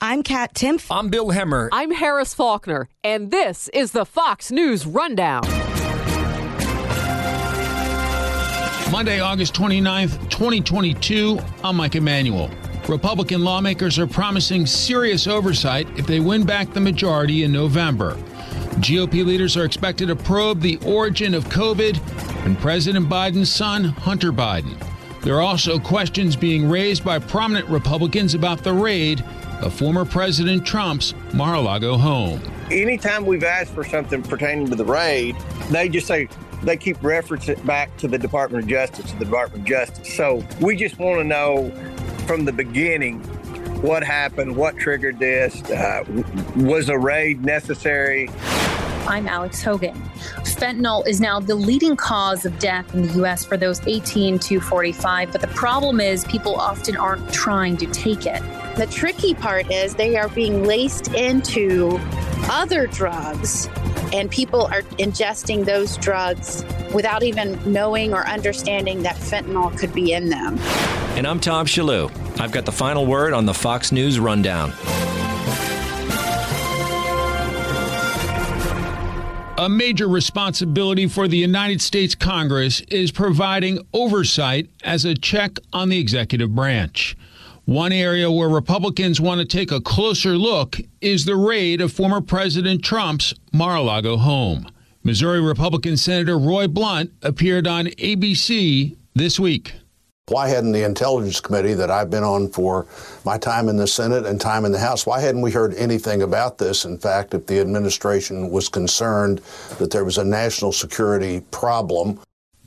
I'm Kat Timpf. I'm Bill Hemmer. I'm Harris Faulkner, and this is the Fox News Rundown. Monday, August 29th, 2022. I'm Mike Emanuel. Republican lawmakers are promising serious oversight if they win back the majority in November. GOP leaders are expected to probe the origin of COVID and President Biden's son, Hunter Biden. There are also questions being raised by prominent Republicans about the raid of former President Trump's Mar a Lago home. Anytime we've asked for something pertaining to the raid, they just say, they keep referencing back to the Department of Justice, to the Department of Justice. So we just want to know from the beginning what happened, what triggered this, uh, was a raid necessary? I'm Alex Hogan. Fentanyl is now the leading cause of death in the U.S. for those 18 to 45, but the problem is people often aren't trying to take it. The tricky part is they are being laced into other drugs, and people are ingesting those drugs without even knowing or understanding that fentanyl could be in them. And I'm Tom Shillue. I've got the final word on the Fox News Rundown. A major responsibility for the United States Congress is providing oversight as a check on the executive branch. One area where Republicans want to take a closer look is the raid of former President Trump's Mar a Lago home. Missouri Republican Senator Roy Blunt appeared on ABC this week. Why hadn't the Intelligence Committee that I've been on for my time in the Senate and time in the House, why hadn't we heard anything about this? In fact, if the administration was concerned that there was a national security problem.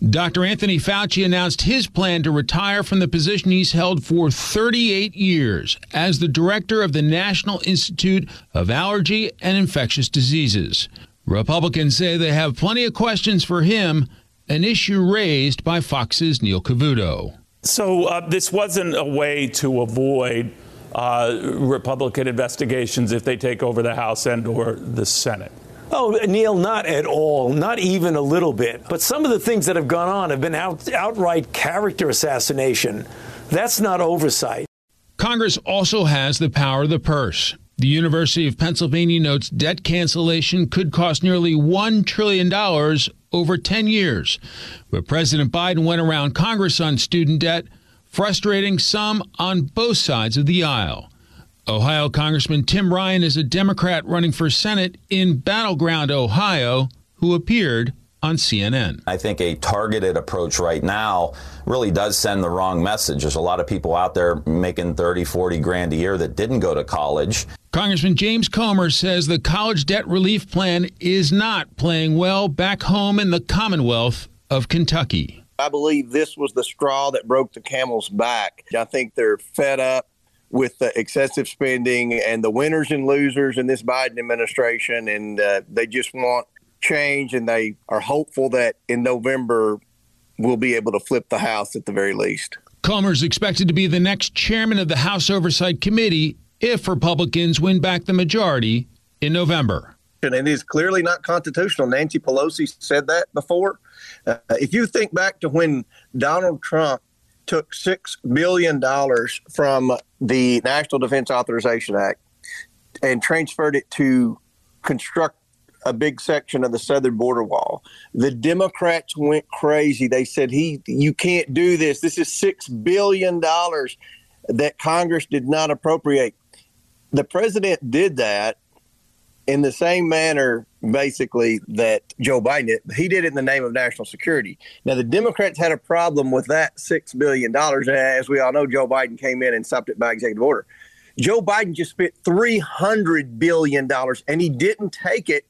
Dr. Anthony Fauci announced his plan to retire from the position he's held for 38 years as the director of the National Institute of Allergy and Infectious Diseases. Republicans say they have plenty of questions for him, an issue raised by Fox's Neil Cavuto. So uh, this wasn't a way to avoid uh, Republican investigations if they take over the House and or the Senate. Oh, Neil, not at all, not even a little bit. But some of the things that have gone on have been out, outright character assassination. That's not oversight. Congress also has the power of the purse. The University of Pennsylvania notes debt cancellation could cost nearly $1 trillion over 10 years. But President Biden went around Congress on student debt, frustrating some on both sides of the aisle. Ohio Congressman Tim Ryan is a Democrat running for Senate in battleground Ohio who appeared on CNN. I think a targeted approach right now really does send the wrong message. There's a lot of people out there making 30, 40 grand a year that didn't go to college. Congressman James Comer says the college debt relief plan is not playing well back home in the Commonwealth of Kentucky. I believe this was the straw that broke the camel's back. I think they're fed up with the excessive spending and the winners and losers in this Biden administration, and uh, they just want change, and they are hopeful that in November we'll be able to flip the House at the very least. Comer is expected to be the next chairman of the House Oversight Committee if Republicans win back the majority in November. And it is clearly not constitutional. Nancy Pelosi said that before. Uh, if you think back to when Donald Trump took $6 billion from the National Defense Authorization Act and transferred it to construct a big section of the southern border wall. The Democrats went crazy. They said, "He, you can't do this. This is six billion dollars that Congress did not appropriate." The president did that in the same manner, basically, that Joe Biden did. He did it in the name of national security. Now, the Democrats had a problem with that six billion dollars. As we all know, Joe Biden came in and stopped it by executive order. Joe Biden just spent $300 billion and he didn't take it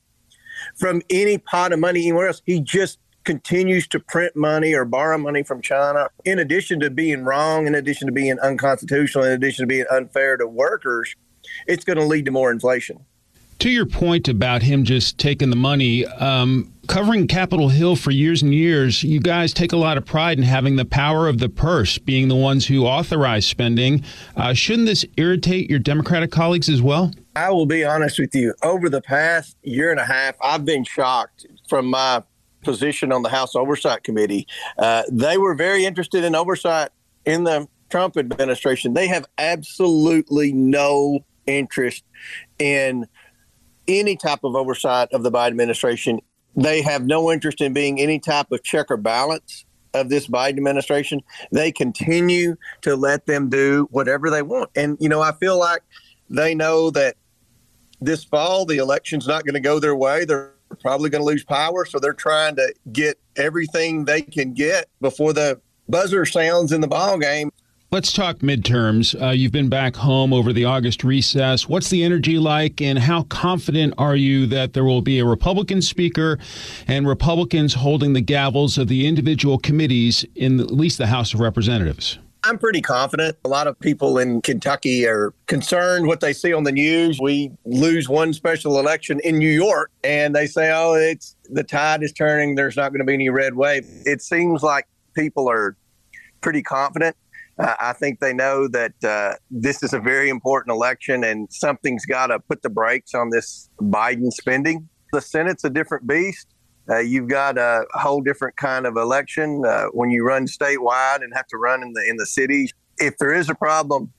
from any pot of money anywhere else. He just continues to print money or borrow money from China. In addition to being wrong, in addition to being unconstitutional, in addition to being unfair to workers, it's going to lead to more inflation. To your point about him just taking the money, um, covering Capitol Hill for years and years, you guys take a lot of pride in having the power of the purse, being the ones who authorize spending. Uh, shouldn't this irritate your Democratic colleagues as well? I will be honest with you. Over the past year and a half, I've been shocked from my position on the House Oversight Committee. Uh, they were very interested in oversight in the Trump administration. They have absolutely no interest in any type of oversight of the Biden administration. They have no interest in being any type of check or balance of this Biden administration. They continue to let them do whatever they want. And, you know, I feel like they know that this fall the election's not going to go their way. They're probably going to lose power. So they're trying to get everything they can get before the buzzer sounds in the ball game. Let's talk midterms. Uh, you've been back home over the August recess. What's the energy like, and how confident are you that there will be a Republican speaker and Republicans holding the gavels of the individual committees in at least the House of Representatives? I'm pretty confident. A lot of people in Kentucky are concerned what they see on the news. We lose one special election in New York and they say, oh, it's the tide is turning. There's not going to be any red wave. It seems like people are pretty confident. Uh, I think they know that uh, this is a very important election and something's got to put the brakes on this Biden spending. The Senate's a different beast. Uh, you've got a whole different kind of election uh, when you run statewide and have to run in the in the cities. If there is a problem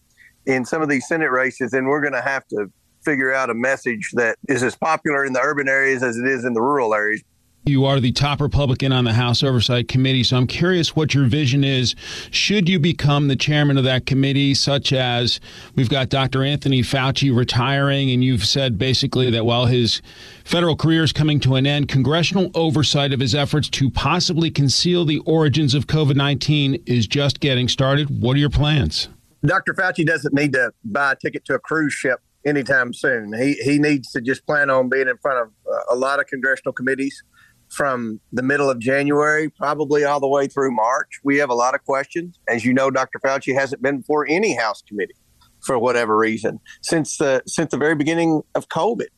in some of these Senate races, then we're going to have to figure out a message that is as popular in the urban areas as it is in the rural areas. You are the top Republican on the House Oversight Committee, so I'm curious what your vision is. Should you become the chairman of that committee, such as we've got Dr. Anthony Fauci retiring, and you've said basically that while his federal career is coming to an end, congressional oversight of his efforts to possibly conceal the origins of COVID 19 is just getting started. What are your plans? Dr. Fauci doesn't need to buy a ticket to a cruise ship anytime soon. He, he needs to just plan on being in front of uh, a lot of congressional committees from the middle of January, probably all the way through March. We have a lot of questions. As you know, Dr. Fauci hasn't been before any House committee for whatever reason since the since the very beginning of COVID.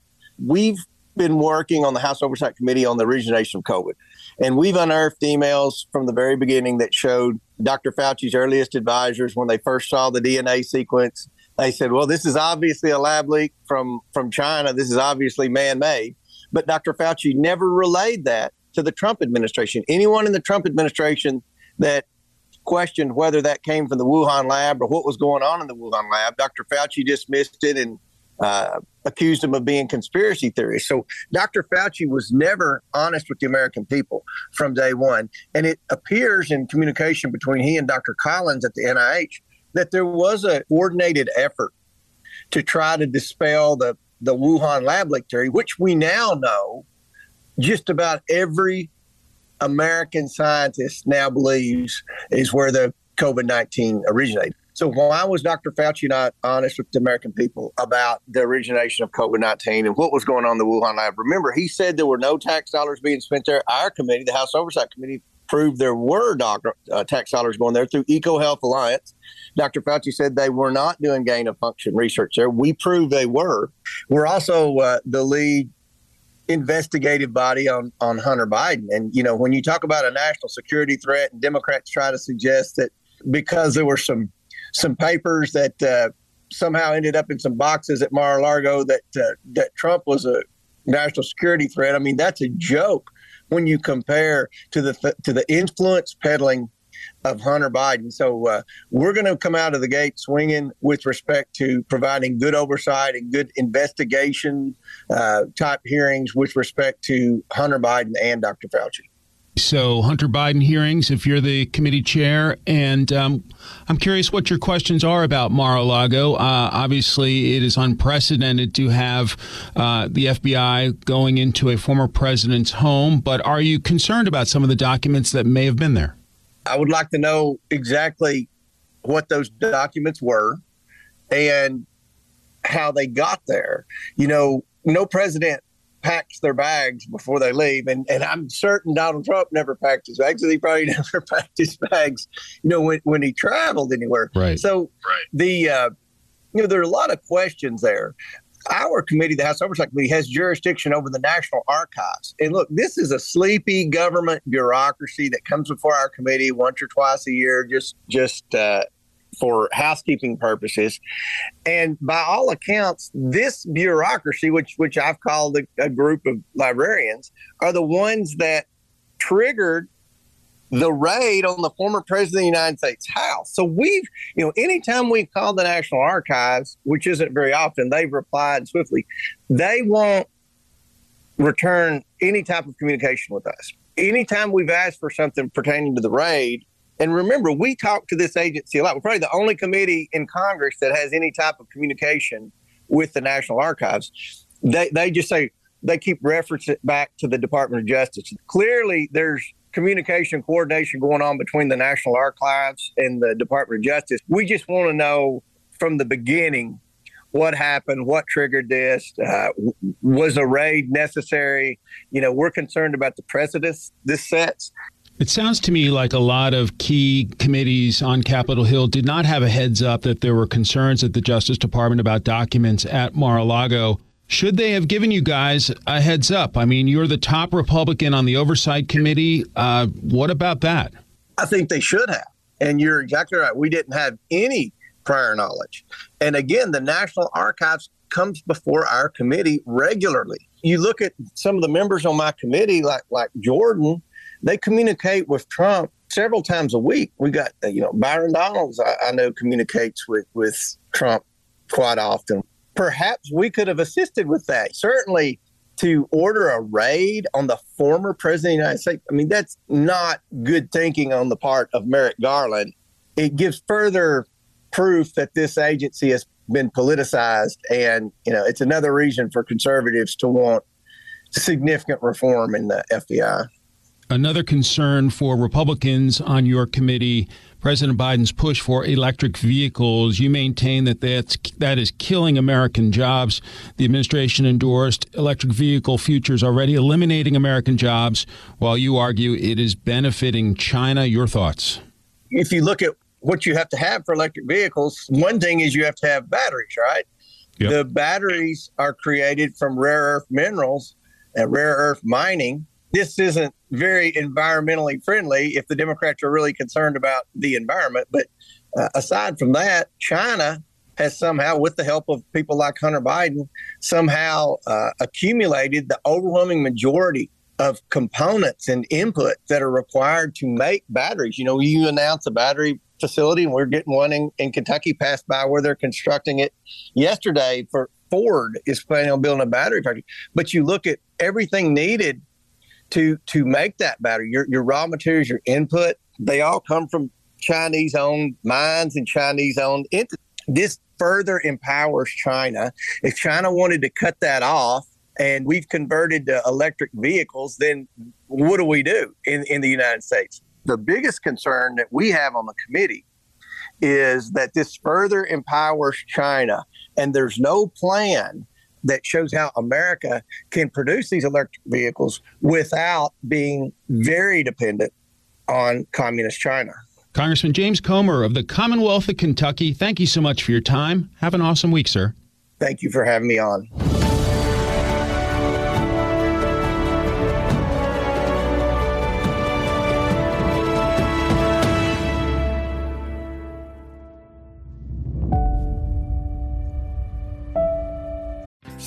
We've been working on the House Oversight Committee on the origination of COVID, and we've unearthed emails from the very beginning that showed Dr. Fauci's earliest advisors when they first saw the DNA sequence. They said, "Well, this is obviously a lab leak from from China. This is obviously man-made." But Dr. Fauci never relayed that to the Trump administration. Anyone in the Trump administration that questioned whether that came from the Wuhan lab or what was going on in the Wuhan lab, Dr. Fauci dismissed it and uh, accused him of being conspiracy theories. So Dr. Fauci was never honest with the American people from day one. And it appears in communication between he and Dr. Collins at the NIH that there was a coordinated effort to try to dispel the the Wuhan lab leak theory, which we now know just about every American scientist now believes is where the COVID 19 originated. So, why was Dr. Fauci not honest with the American people about the origination of COVID 19 and what was going on in the Wuhan lab? Remember, he said there were no tax dollars being spent there. Our committee, the House Oversight Committee, proved there were doctor, uh, tax dollars going there through EcoHealth Alliance. Dr. Fauci said they were not doing gain of function research there. We proved they were. We're also uh, the lead investigative body on, on Hunter Biden. And, you know, when you talk about a national security threat and Democrats try to suggest that because there were some some papers that uh, somehow ended up in some boxes at Mar-a-Lago that uh, that Trump was a national security threat. I mean, that's a joke when you compare to the to the influence peddling of Hunter Biden. So uh, we're going to come out of the gate swinging with respect to providing good oversight and good investigation uh, type hearings with respect to Hunter Biden and Dr. Fauci. So, Hunter Biden hearings, if you're the committee chair, and um, I'm curious what your questions are about Mar a Lago. Uh, obviously, it is unprecedented to have uh, the FBI going into a former president's home, but are you concerned about some of the documents that may have been there? I would like to know exactly what those documents were and how they got there. You know, no president packs their bags before they leave. And, and I'm certain Donald Trump never packed his bags. And he probably never packed his bags, you know, when, when he traveled anywhere. Right. So right. the, uh, you know, there are a lot of questions there. Our committee, the House Oversight Committee, has jurisdiction over the National Archives. And look, this is a sleepy government bureaucracy that comes before our committee once or twice a year, just just uh, for housekeeping purposes. And by all accounts, this bureaucracy, which which I've called a, a group of librarians, are the ones that triggered the raid on the former president of the United States house. So we've, you know, anytime we've called the National Archives, which isn't very often, they've replied swiftly. They won't return any type of communication with us. Anytime we've asked for something pertaining to the raid, and remember, we talk to this agency a lot. We're probably the only committee in Congress that has any type of communication with the National Archives. They, they just say, they keep referencing it back to the Department of Justice. Clearly, there's communication coordination going on between the National Archives and the Department of Justice. We just want to know from the beginning what happened, what triggered this, uh, was a raid necessary? You know, we're concerned about the precedents this sets. It sounds to me like a lot of key committees on Capitol Hill did not have a heads up that there were concerns at the Justice Department about documents at Mar a Lago. Should they have given you guys a heads up? I mean, you're the top Republican on the Oversight Committee. Uh, what about that? I think they should have. And you're exactly right. We didn't have any prior knowledge. And again, the National Archives comes before our committee regularly. You look at some of the members on my committee, like like Jordan, they communicate with Trump several times a week. We got you know Byron Donalds, I, I know communicates with with Trump quite often perhaps we could have assisted with that. Certainly, to order a raid on the former president of the United States, I mean, that's not good thinking on the part of Merrick Garland. It gives further proof that this agency has been politicized. And, you know, it's another reason for conservatives to want significant reform in the FBI. Another concern for Republicans on your committee President Biden's push for electric vehicles. You maintain that that's, that is killing American jobs. The administration endorsed electric vehicle futures already eliminating American jobs, while you argue it is benefiting China. Your thoughts? If you look at what you have to have for electric vehicles, one thing is you have to have batteries, right? Yep. The batteries are created from rare earth minerals and rare earth mining this isn't very environmentally friendly if the Democrats are really concerned about the environment. But uh, aside from that, China has somehow, with the help of people like Hunter Biden, somehow uh, accumulated the overwhelming majority of components and input that are required to make batteries. You know, you announce a battery facility, and we're getting one in, in Kentucky passed by where they're constructing it yesterday for Ford is planning on building a battery factory. But you look at everything needed to to make that battery. Your your raw materials, your input, they all come from Chinese owned mines and Chinese owned. This further empowers China. If China wanted to cut that off and we've converted to electric vehicles, then what do we do in, in the United States? The biggest concern that we have on the committee is that this further empowers China, and there's no plan that shows how America can produce these electric vehicles without being very dependent on communist China. Congressman James Comer of the Commonwealth of Kentucky, thank you so much for your time. Have an awesome week, sir. Thank you for having me on.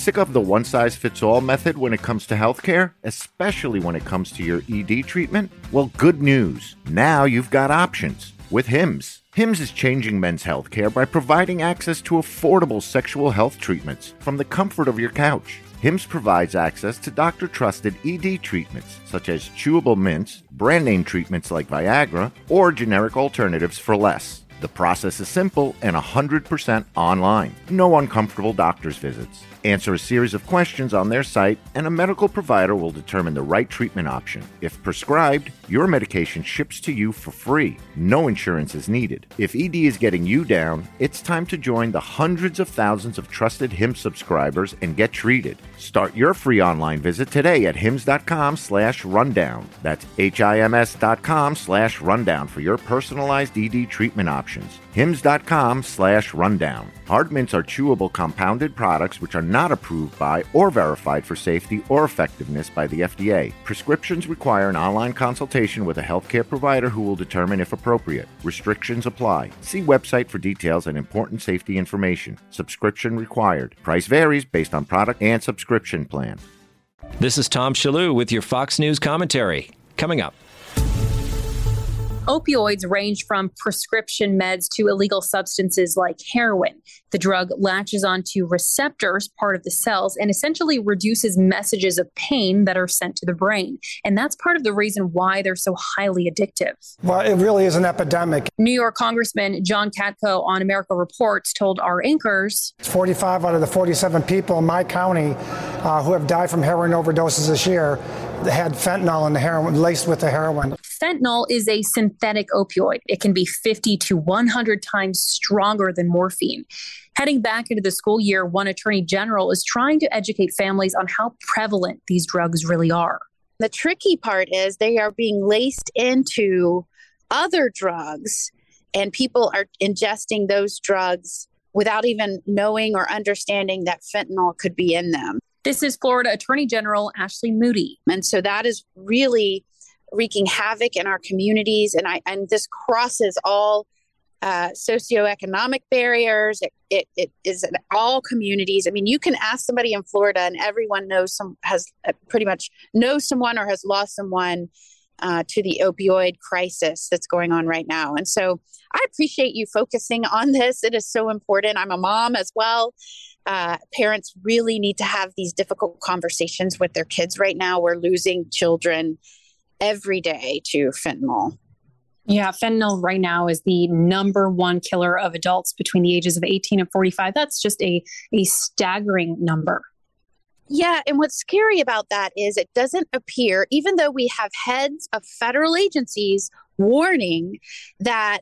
Sick of the one size fits all method when it comes to healthcare, especially when it comes to your ED treatment? Well, good news. Now you've got options with HIMS. HIMS is changing men's healthcare by providing access to affordable sexual health treatments from the comfort of your couch. HIMS provides access to doctor trusted ED treatments such as chewable mints, brand name treatments like Viagra, or generic alternatives for less. The process is simple and 100% online. No uncomfortable doctor's visits. Answer a series of questions on their site, and a medical provider will determine the right treatment option. If prescribed, your medication ships to you for free. No insurance is needed. If ED is getting you down, it's time to join the hundreds of thousands of trusted HIMS subscribers and get treated. Start your free online visit today at hims.com slash rundown. That's H-I-M-S dot com slash rundown for your personalized ED treatment options. Hims.com slash rundown. Hard mints are chewable compounded products which are not approved by or verified for safety or effectiveness by the FDA. Prescriptions require an online consultation with a healthcare provider who will determine if appropriate. Restrictions apply. See website for details and important safety information. Subscription required. Price varies based on product and subscription plan. This is Tom Shillue with your Fox News commentary. Coming up. Opioids range from prescription meds to illegal substances like heroin. The drug latches onto receptors, part of the cells, and essentially reduces messages of pain that are sent to the brain. And that's part of the reason why they're so highly addictive. Well, it really is an epidemic. New York Congressman John Katko on America Reports told our anchors 45 out of the 47 people in my county uh, who have died from heroin overdoses this year had fentanyl in the heroin, laced with the heroin. Fentanyl is a synthetic opioid. It can be 50 to 100 times stronger than morphine. Heading back into the school year, one attorney general is trying to educate families on how prevalent these drugs really are. The tricky part is they are being laced into other drugs, and people are ingesting those drugs without even knowing or understanding that fentanyl could be in them. This is Florida Attorney General Ashley Moody. And so that is really wreaking havoc in our communities. And I and this crosses all uh, socioeconomic barriers. It, it, it is in all communities. I mean, you can ask somebody in Florida, and everyone knows some has uh, pretty much knows someone or has lost someone uh, to the opioid crisis that's going on right now. And so, I appreciate you focusing on this. It is so important. I'm a mom as well, uh, parents really need to have these difficult conversations with their kids right now. We're losing children every day to fentanyl. Yeah, fentanyl right now is the number one killer of adults between the ages of 18 and 45. That's just a, a staggering number. Yeah, and what's scary about that is it doesn't appear, even though we have heads of federal agencies warning that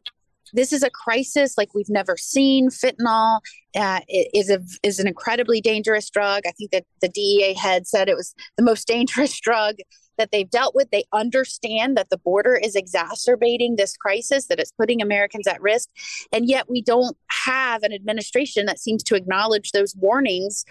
this is a crisis like we've never seen. Fentanyl uh, is a is an incredibly dangerous drug. I think that the DEA head said it was the most dangerous drug that they've dealt with. They understand that the border is exacerbating this crisis, that it's putting Americans at risk, and yet we don't have an administration that seems to acknowledge those warnings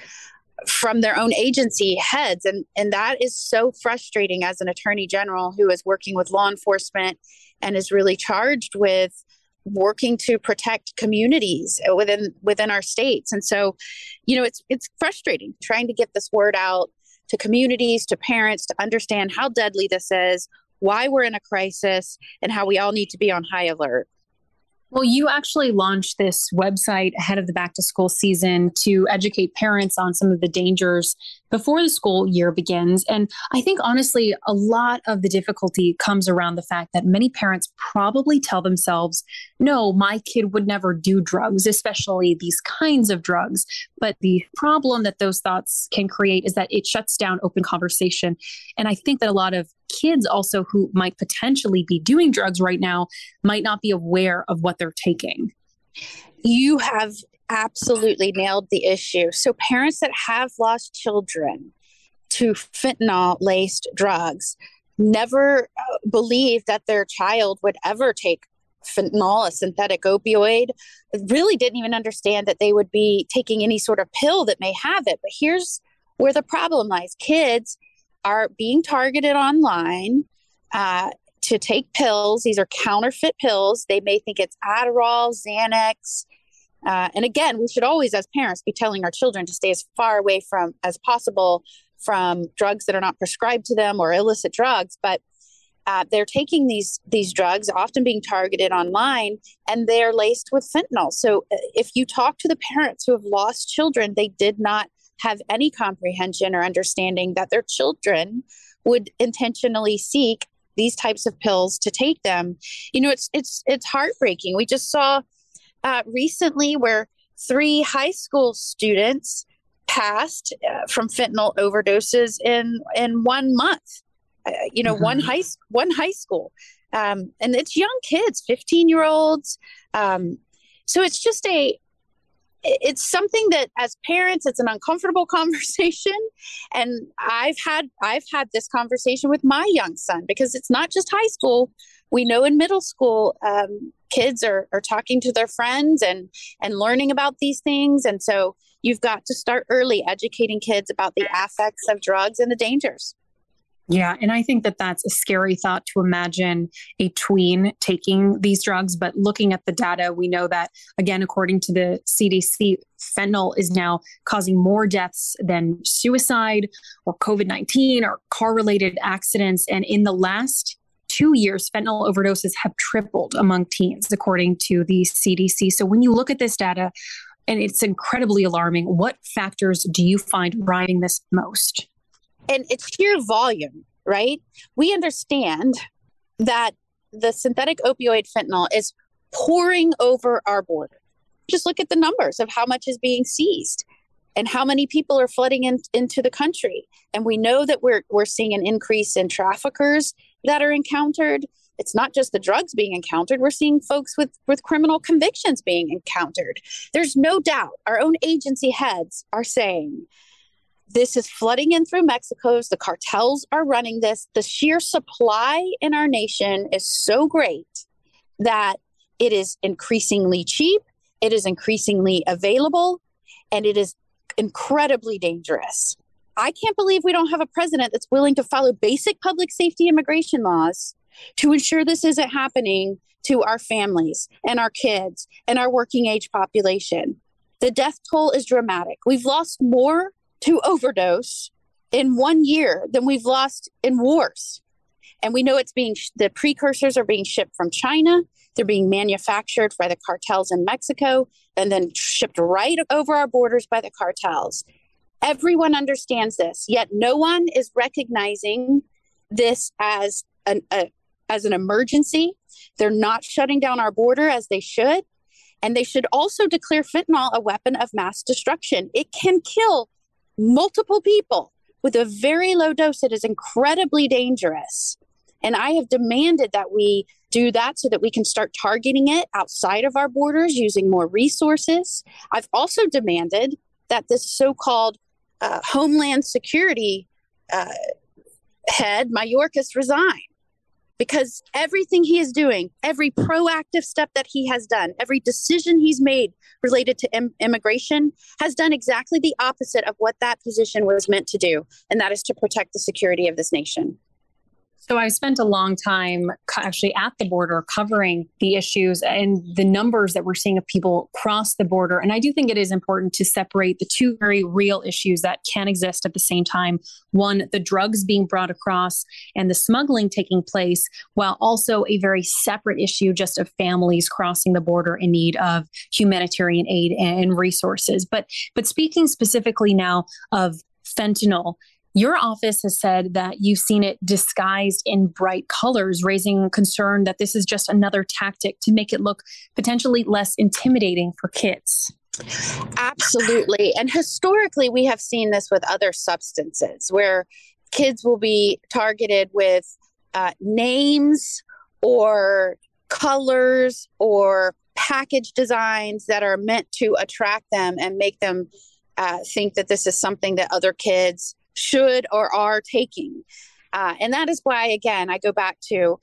from their own agency heads. And and that is so frustrating as an attorney general who is working with law enforcement and is really charged with working to protect communities within within our states. And so you know it's it's frustrating trying to get this word out to communities to parents to understand how deadly this is why we're in a crisis and how we all need to be on high alert well, you actually launched this website ahead of the back to school season to educate parents on some of the dangers before the school year begins. And I think honestly, a lot of the difficulty comes around the fact that many parents probably tell themselves, no, my kid would never do drugs, especially these kinds of drugs. But the problem that those thoughts can create is that it shuts down open conversation. And I think that a lot of kids also who might potentially be doing drugs right now might not be aware of what they're taking. You have absolutely nailed the issue. So, parents that have lost children to fentanyl laced drugs never uh, believed that their child would ever take fentanyl, a synthetic opioid, really didn't even understand that they would be taking any sort of pill that may have it. But here's where the problem lies kids are being targeted online. Uh, to take pills. These are counterfeit pills. They may think it's Adderall, Xanax, uh, and again, we should always, as parents, be telling our children to stay as far away from as possible from drugs that are not prescribed to them or illicit drugs. But uh, they're taking these these drugs, often being targeted online, and they're laced with fentanyl. So uh, if you talk to the parents who have lost children, they did not have any comprehension or understanding that their children would intentionally seek these types of pills to take them. You know, it's it's it's heartbreaking. We just saw uh, recently where three high school students passed uh, from fentanyl overdoses in in one month. Uh, you know, mm-hmm. one high one high school, um, and it's young kids, fifteen year olds. Um, so it's just a it's something that as parents it's an uncomfortable conversation. And i've had i've had this conversation with my young son because it's not just high school. We know in middle school um, kids are, are talking to their friends and and learning about these things. And so you've got to start early educating kids about the effects of drugs and the dangers yeah, and I think that that's a scary thought to imagine a tween taking these drugs. But looking at the data, we know that, again, according to the CDC, fentanyl is now causing more deaths than suicide or COVID 19 or car related accidents. And in the last two years, fentanyl overdoses have tripled among teens, according to the CDC. So when you look at this data, and it's incredibly alarming, what factors do you find driving this most? And it's sheer volume, right? We understand that the synthetic opioid fentanyl is pouring over our border. Just look at the numbers of how much is being seized and how many people are flooding in, into the country. And we know that we're, we're seeing an increase in traffickers that are encountered. It's not just the drugs being encountered, we're seeing folks with, with criminal convictions being encountered. There's no doubt our own agency heads are saying this is flooding in through Mexico's. The cartels are running this. The sheer supply in our nation is so great that it is increasingly cheap, it is increasingly available, and it is incredibly dangerous. I can't believe we don't have a president that's willing to follow basic public safety immigration laws to ensure this isn't happening to our families and our kids and our working age population. The death toll is dramatic. We've lost more to overdose in one year than we've lost in wars. And we know it's being, the precursors are being shipped from China. They're being manufactured by the cartels in Mexico and then shipped right over our borders by the cartels. Everyone understands this, yet no one is recognizing this as an, a, as an emergency. They're not shutting down our border as they should. And they should also declare fentanyl a weapon of mass destruction. It can kill multiple people with a very low dose that is incredibly dangerous. And I have demanded that we do that so that we can start targeting it outside of our borders using more resources. I've also demanded that this so called uh, Homeland Security uh, head, Mayorkas, resign because everything he is doing, every proactive step that he has done, every decision he's made related to Im- immigration has done exactly the opposite of what that position was meant to do, and that is to protect the security of this nation. So I spent a long time actually at the border covering the issues and the numbers that we're seeing of people cross the border. And I do think it is important to separate the two very real issues that can exist at the same time. One, the drugs being brought across and the smuggling taking place, while also a very separate issue just of families crossing the border in need of humanitarian aid and resources. But but speaking specifically now of fentanyl your office has said that you've seen it disguised in bright colors, raising concern that this is just another tactic to make it look potentially less intimidating for kids. Absolutely. And historically, we have seen this with other substances where kids will be targeted with uh, names or colors or package designs that are meant to attract them and make them uh, think that this is something that other kids should or are taking. Uh, and that is why, again, I go back to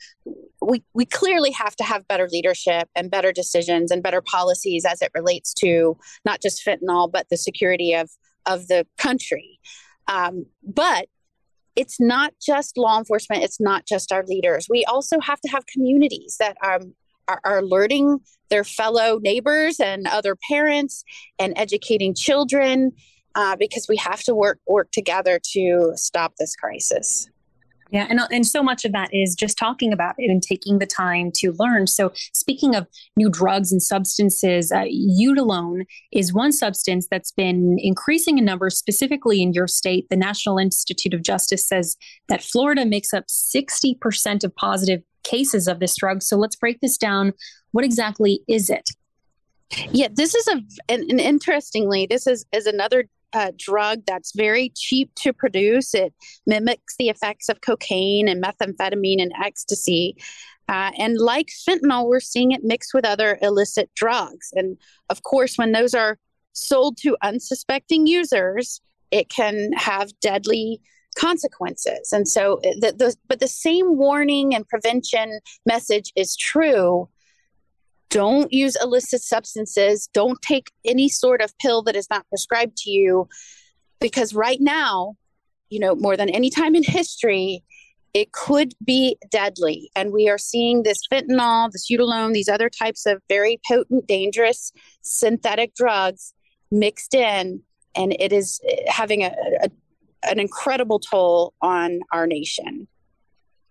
we, we clearly have to have better leadership and better decisions and better policies as it relates to not just fentanyl, but the security of, of the country. Um, but it's not just law enforcement, it's not just our leaders. We also have to have communities that are, are, are alerting their fellow neighbors and other parents and educating children uh, because we have to work work together to stop this crisis. Yeah, and, and so much of that is just talking about it and taking the time to learn. So, speaking of new drugs and substances, uh, Eutylone is one substance that's been increasing in numbers, specifically in your state. The National Institute of Justice says that Florida makes up 60% of positive cases of this drug. So, let's break this down. What exactly is it? Yeah, this is a, and, and interestingly, this is, is another a drug that's very cheap to produce. It mimics the effects of cocaine and methamphetamine and ecstasy. Uh, and like fentanyl, we're seeing it mixed with other illicit drugs. And of course, when those are sold to unsuspecting users, it can have deadly consequences. And so, eh, the, the, but the same warning and prevention message is true. Don't use illicit substances. Don't take any sort of pill that is not prescribed to you. Because right now, you know, more than any time in history, it could be deadly. And we are seeing this fentanyl, this eutylone, these other types of very potent, dangerous synthetic drugs mixed in. And it is having a, a an incredible toll on our nation.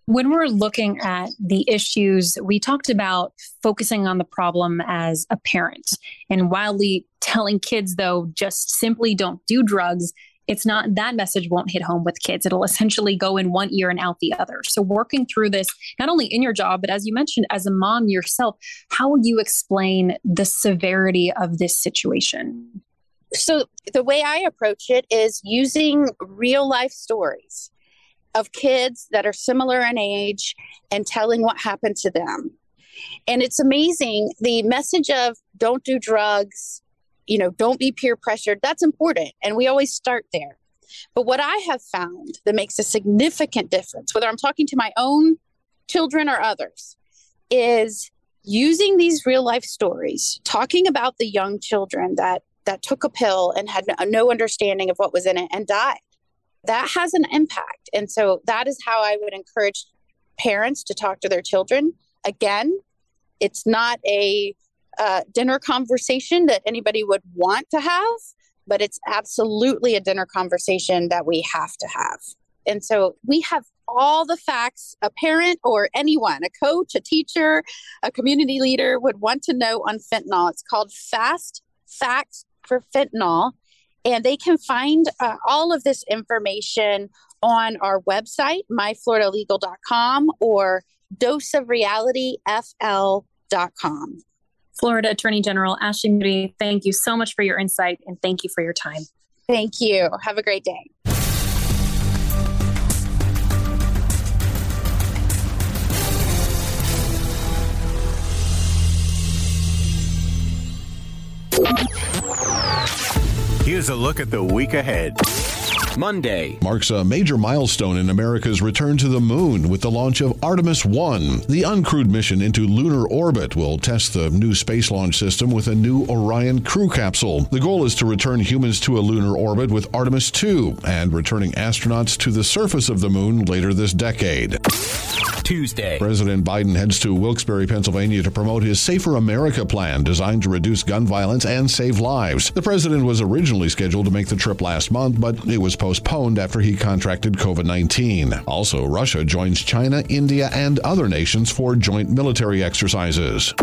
When we're looking at the issues, we talked about focusing on the problem as a parent and wildly telling kids, though, just simply don't do drugs. It's not that message won't hit home with kids. It'll essentially go in one ear and out the other. So, working through this, not only in your job, but as you mentioned, as a mom yourself, how would you explain the severity of this situation? So, the way I approach it is using real life stories of kids that are similar in age and telling what happened to them. And it's amazing the message of don't do drugs, you know, don't be peer pressured. That's important. And we always start there. But what I have found that makes a significant difference, whether I'm talking to my own children or others, is using these real life stories, talking about the young children that that took a pill and had no understanding of what was in it and died. That has an impact. And so that is how I would encourage parents to talk to their children. Again, it's not a uh, dinner conversation that anybody would want to have, but it's absolutely a dinner conversation that we have to have. And so we have all the facts a parent or anyone, a coach, a teacher, a community leader would want to know on fentanyl. It's called Fast Facts for fentanyl. And they can find uh, all of this information on our website, myfloridalegal.com or doseofrealityfl.com. Florida Attorney General Ashley Moody, thank you so much for your insight and thank you for your time. Thank you. Have a great day. Here's a look at the week ahead. Monday marks a major milestone in America's return to the moon with the launch of Artemis 1. The uncrewed mission into lunar orbit will test the new space launch system with a new Orion crew capsule. The goal is to return humans to a lunar orbit with Artemis 2 and returning astronauts to the surface of the moon later this decade. Tuesday. President Biden heads to Wilkes-Barre, Pennsylvania to promote his Safer America plan designed to reduce gun violence and save lives. The president was originally scheduled to make the trip last month, but it was postponed after he contracted COVID 19. Also, Russia joins China, India, and other nations for joint military exercises.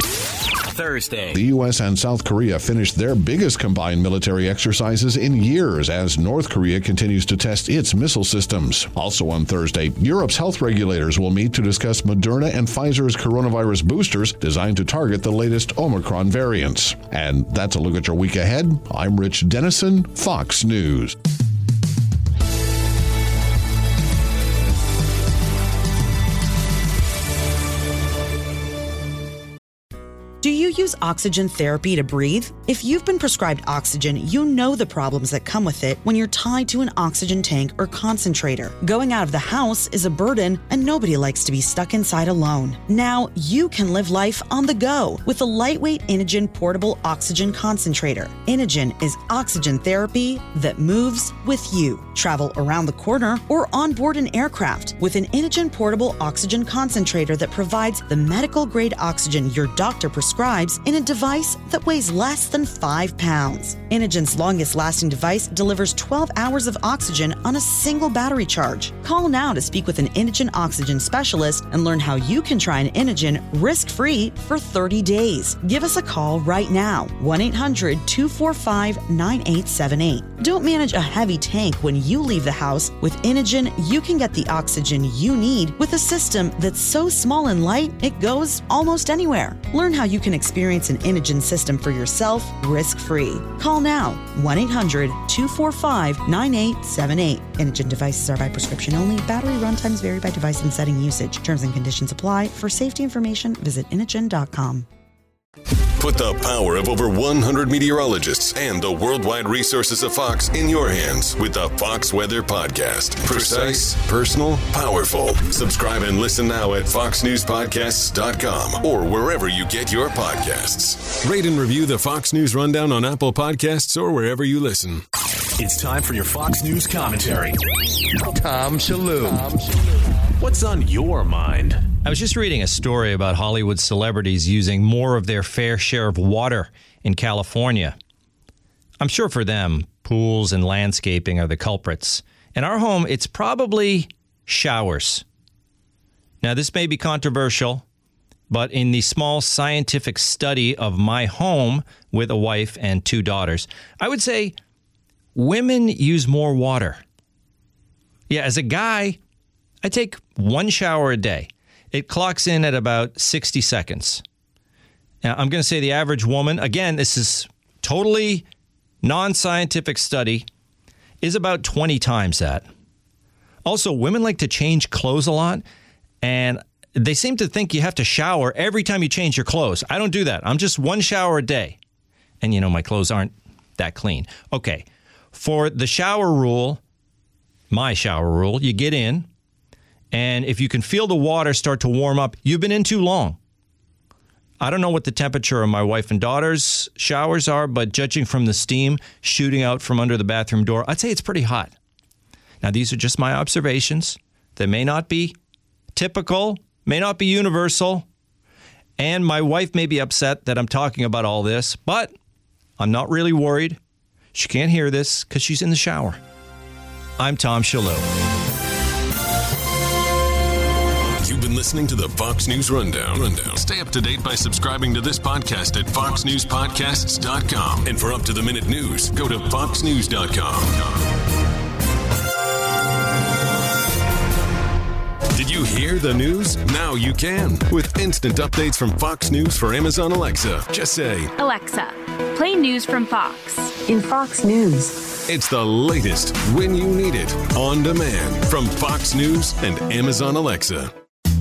Thursday. The U.S. and South Korea finished their biggest combined military exercises in years as North Korea continues to test its missile systems. Also on Thursday, Europe's health regulators will meet to discuss Moderna and Pfizer's coronavirus boosters designed to target the latest Omicron variants. And that's a look at your week ahead. I'm Rich Dennison, Fox News. Use oxygen therapy to breathe? If you've been prescribed oxygen, you know the problems that come with it when you're tied to an oxygen tank or concentrator. Going out of the house is a burden, and nobody likes to be stuck inside alone. Now you can live life on the go with a lightweight Inogen portable oxygen concentrator. Inogen is oxygen therapy that moves with you. Travel around the corner or onboard an aircraft with an Inogen portable oxygen concentrator that provides the medical grade oxygen your doctor prescribes in a device that weighs less than 5 pounds. Inogen's longest lasting device delivers 12 hours of oxygen on a single battery charge. Call now to speak with an Inogen oxygen specialist and learn how you can try an Inogen risk free for 30 days. Give us a call right now 1 800 245 9878. Don't manage a heavy tank when you leave the house. With Inogen, you can get the oxygen you need with a system that's so small and light it goes almost anywhere. Learn how you can experience an Inogen system for yourself risk free. Call now 1 800 245 9878. Inogen devices are by prescription only. Battery runtimes vary by device and setting usage. Terms and conditions apply. For safety information, visit Inogen.com. Put the power of over 100 meteorologists and the worldwide resources of Fox in your hands with the Fox Weather Podcast. Precise, personal, powerful. Subscribe and listen now at foxnewspodcasts.com or wherever you get your podcasts. Rate and review the Fox News Rundown on Apple Podcasts or wherever you listen. It's time for your Fox News commentary. Tom Shillue. What's on your mind? I was just reading a story about Hollywood celebrities using more of their fair share of water in California. I'm sure for them, pools and landscaping are the culprits. In our home, it's probably showers. Now, this may be controversial, but in the small scientific study of my home with a wife and two daughters, I would say women use more water. Yeah, as a guy, I take one shower a day. It clocks in at about 60 seconds. Now, I'm going to say the average woman, again, this is totally non scientific study, is about 20 times that. Also, women like to change clothes a lot, and they seem to think you have to shower every time you change your clothes. I don't do that. I'm just one shower a day. And, you know, my clothes aren't that clean. Okay. For the shower rule, my shower rule, you get in, and if you can feel the water start to warm up, you've been in too long. I don't know what the temperature of my wife and daughter's showers are, but judging from the steam shooting out from under the bathroom door, I'd say it's pretty hot. Now, these are just my observations. They may not be typical, may not be universal, and my wife may be upset that I'm talking about all this, but I'm not really worried. She can't hear this because she's in the shower. I'm Tom Shillue. Listening to the Fox News Rundown. Rundown. Stay up to date by subscribing to this podcast at foxnewspodcasts.com. And for up to the minute news, go to foxnews.com. Did you hear the news? Now you can. With instant updates from Fox News for Amazon Alexa. Just say, Alexa, play news from Fox. In Fox News. It's the latest when you need it on demand from Fox News and Amazon Alexa.